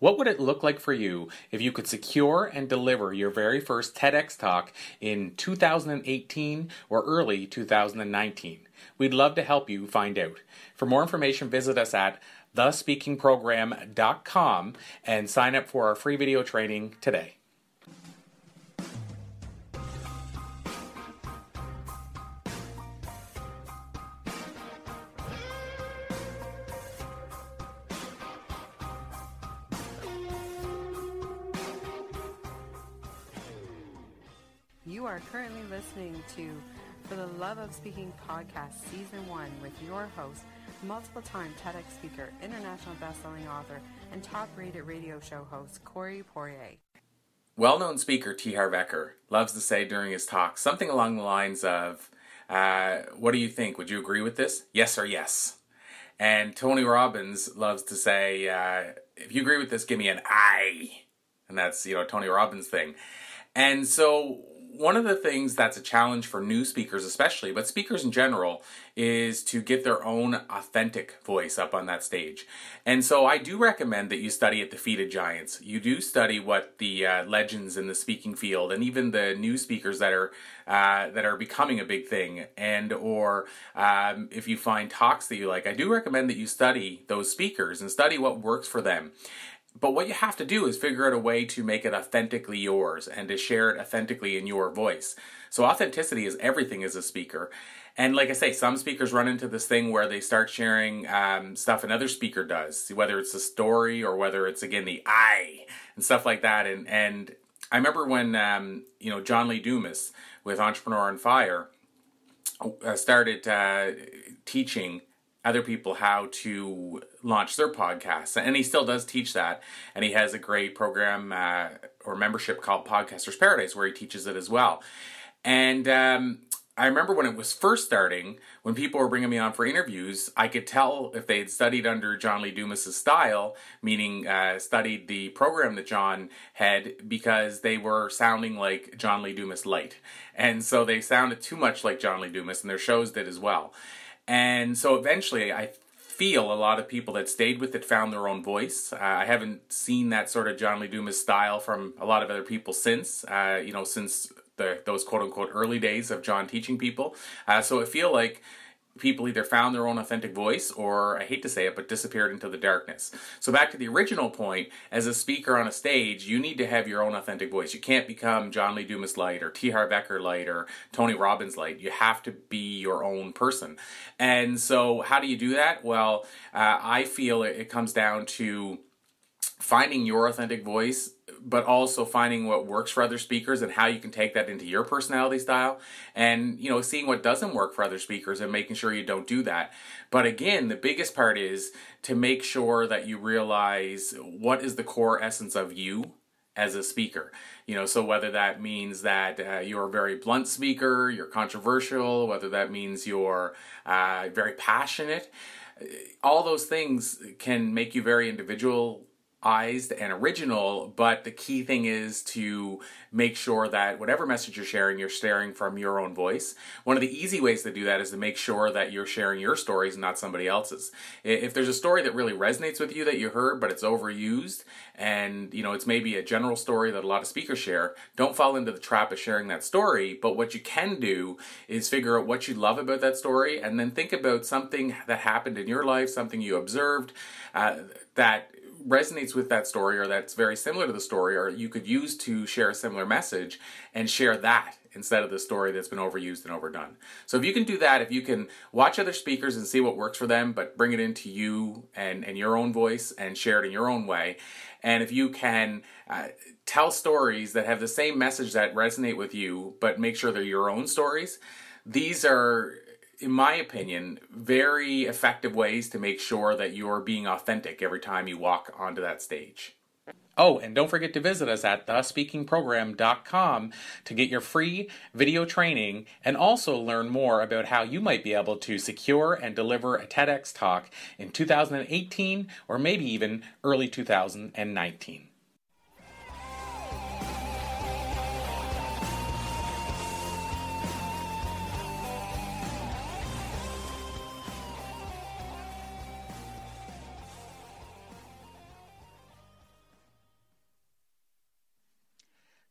What would it look like for you if you could secure and deliver your very first TEDx talk in 2018 or early 2019? We'd love to help you find out. For more information, visit us at thespeakingprogram.com and sign up for our free video training today. You are currently listening to For the Love of Speaking podcast, season one, with your host, multiple time TEDx speaker, international best-selling author, and top-rated radio show host, Corey Poirier. Well known speaker T. Harv Eker loves to say during his talks something along the lines of, uh, What do you think? Would you agree with this? Yes or yes? And Tony Robbins loves to say, uh, If you agree with this, give me an I. And that's, you know, Tony Robbins' thing. And so one of the things that's a challenge for new speakers, especially, but speakers in general, is to get their own authentic voice up on that stage. And so I do recommend that you study at the feet of giants. You do study what the uh, legends in the speaking field and even the new speakers that are uh, that are becoming a big thing, and or um, if you find talks that you like, I do recommend that you study those speakers and study what works for them. But what you have to do is figure out a way to make it authentically yours and to share it authentically in your voice. So authenticity is everything as a speaker. And like I say, some speakers run into this thing where they start sharing um, stuff another speaker does, whether it's a story or whether it's again the I and stuff like that. And and I remember when um, you know John Lee Dumas with Entrepreneur on Fire uh, started uh, teaching other people how to launch their podcasts. And he still does teach that. And he has a great program uh, or membership called Podcasters Paradise where he teaches it as well. And um, I remember when it was first starting, when people were bringing me on for interviews, I could tell if they had studied under John Lee Dumas's style, meaning uh, studied the program that John had, because they were sounding like John Lee Dumas light. And so they sounded too much like John Lee Dumas, and their shows did as well. And so eventually, I feel a lot of people that stayed with it found their own voice. Uh, I haven't seen that sort of John Lee Dumas style from a lot of other people since, uh, you know, since the, those quote unquote early days of John teaching people. Uh, so I feel like people either found their own authentic voice or I hate to say it, but disappeared into the darkness. So back to the original point, as a speaker on a stage, you need to have your own authentic voice. You can't become John Lee Dumas light or T. Harv Eker light or Tony Robbins light. You have to be your own person. And so how do you do that? Well, uh, I feel it, it comes down to finding your authentic voice but also finding what works for other speakers and how you can take that into your personality style. And you know seeing what doesn't work for other speakers and making sure you don't do that. But again the biggest part is to make sure that you realize what is the core essence of you as a speaker. You know so whether that means that uh, you're a very blunt speaker you're controversial whether that means you're uh, very passionate all those things can make you very individual and original, but the key thing is to make sure that whatever message you're sharing, you're sharing from your own voice. One of the easy ways to do that is to make sure that you're sharing your stories, not somebody else's. If there's a story that really resonates with you that you heard, but it's overused, and you know it's maybe a general story that a lot of speakers share, don't fall into the trap of sharing that story. But what you can do is figure out what you love about that story, and then think about something that happened in your life, something you observed uh, that resonates with that story or that's very similar to the story or you could use to share a similar message and share that instead of the story that's been overused and overdone. So if you can do that, if you can watch other speakers and see what works for them, but bring it into you and, and your own voice and share it in your own way, and if you can uh, tell stories that have the same message that resonate with you, but make sure they're your own stories, these are in my opinion, very effective ways to make sure that you're being authentic every time you walk onto that stage. Oh, and don't forget to visit us at thespeakingprogram.com to get your free video training and also learn more about how you might be able to secure and deliver a TEDx talk in 2018 or maybe even early 2019.